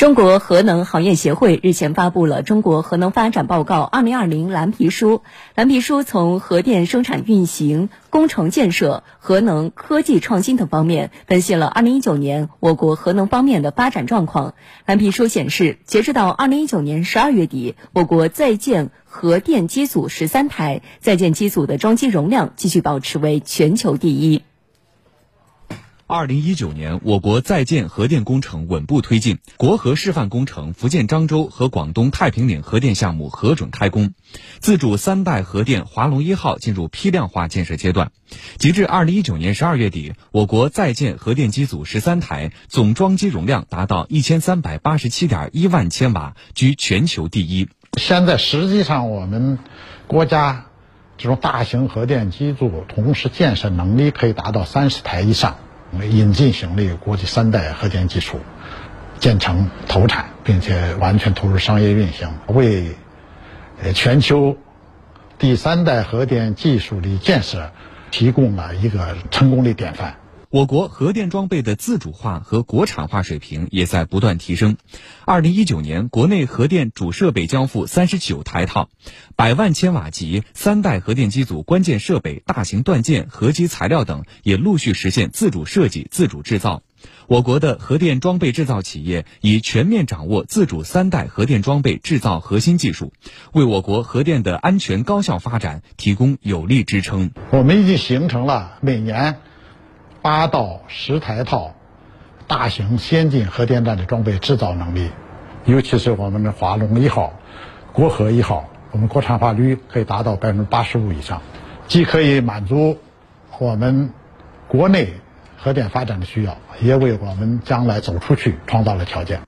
中国核能行业协会日前发布了《中国核能发展报告 （2020）》蓝皮书。蓝皮书从核电生产运行、工程建设、核能科技创新等方面分析了2019年我国核能方面的发展状况。蓝皮书显示，截止到2019年12月底，我国在建核电机组十三台，在建机组的装机容量继续保持为全球第一。二零一九年，我国在建核电工程稳步推进，国核示范工程福建漳州和广东太平岭核电项目核准开工，自主三代核电华龙一号进入批量化建设阶段。截至二零一九年十二月底，我国在建核电机组十三台，总装机容量达到一千三百八十七点一万千瓦，居全球第一。现在实际上，我们国家这种大型核电机组同时建设能力可以达到三十台以上。引进省内国际三代核电技术建成投产，并且完全投入商业运行，为全球第三代核电技术的建设提供了一个成功的典范。我国核电装备的自主化和国产化水平也在不断提升。二零一九年，国内核电主设备交付三十九台套，百万千瓦级三代核电机组关键设备、大型断件、核基材料等也陆续实现自主设计、自主制造。我国的核电装备制造企业已全面掌握自主三代核电装备制造核心技术，为我国核电的安全高效发展提供有力支撑。我们已经形成了每年。八到十台套大型先进核电站的装备制造能力，尤其是我们的华龙一号、国核一号，我们国产化率可以达到百分之八十五以上，既可以满足我们国内核电发展的需要，也为我们将来走出去创造了条件。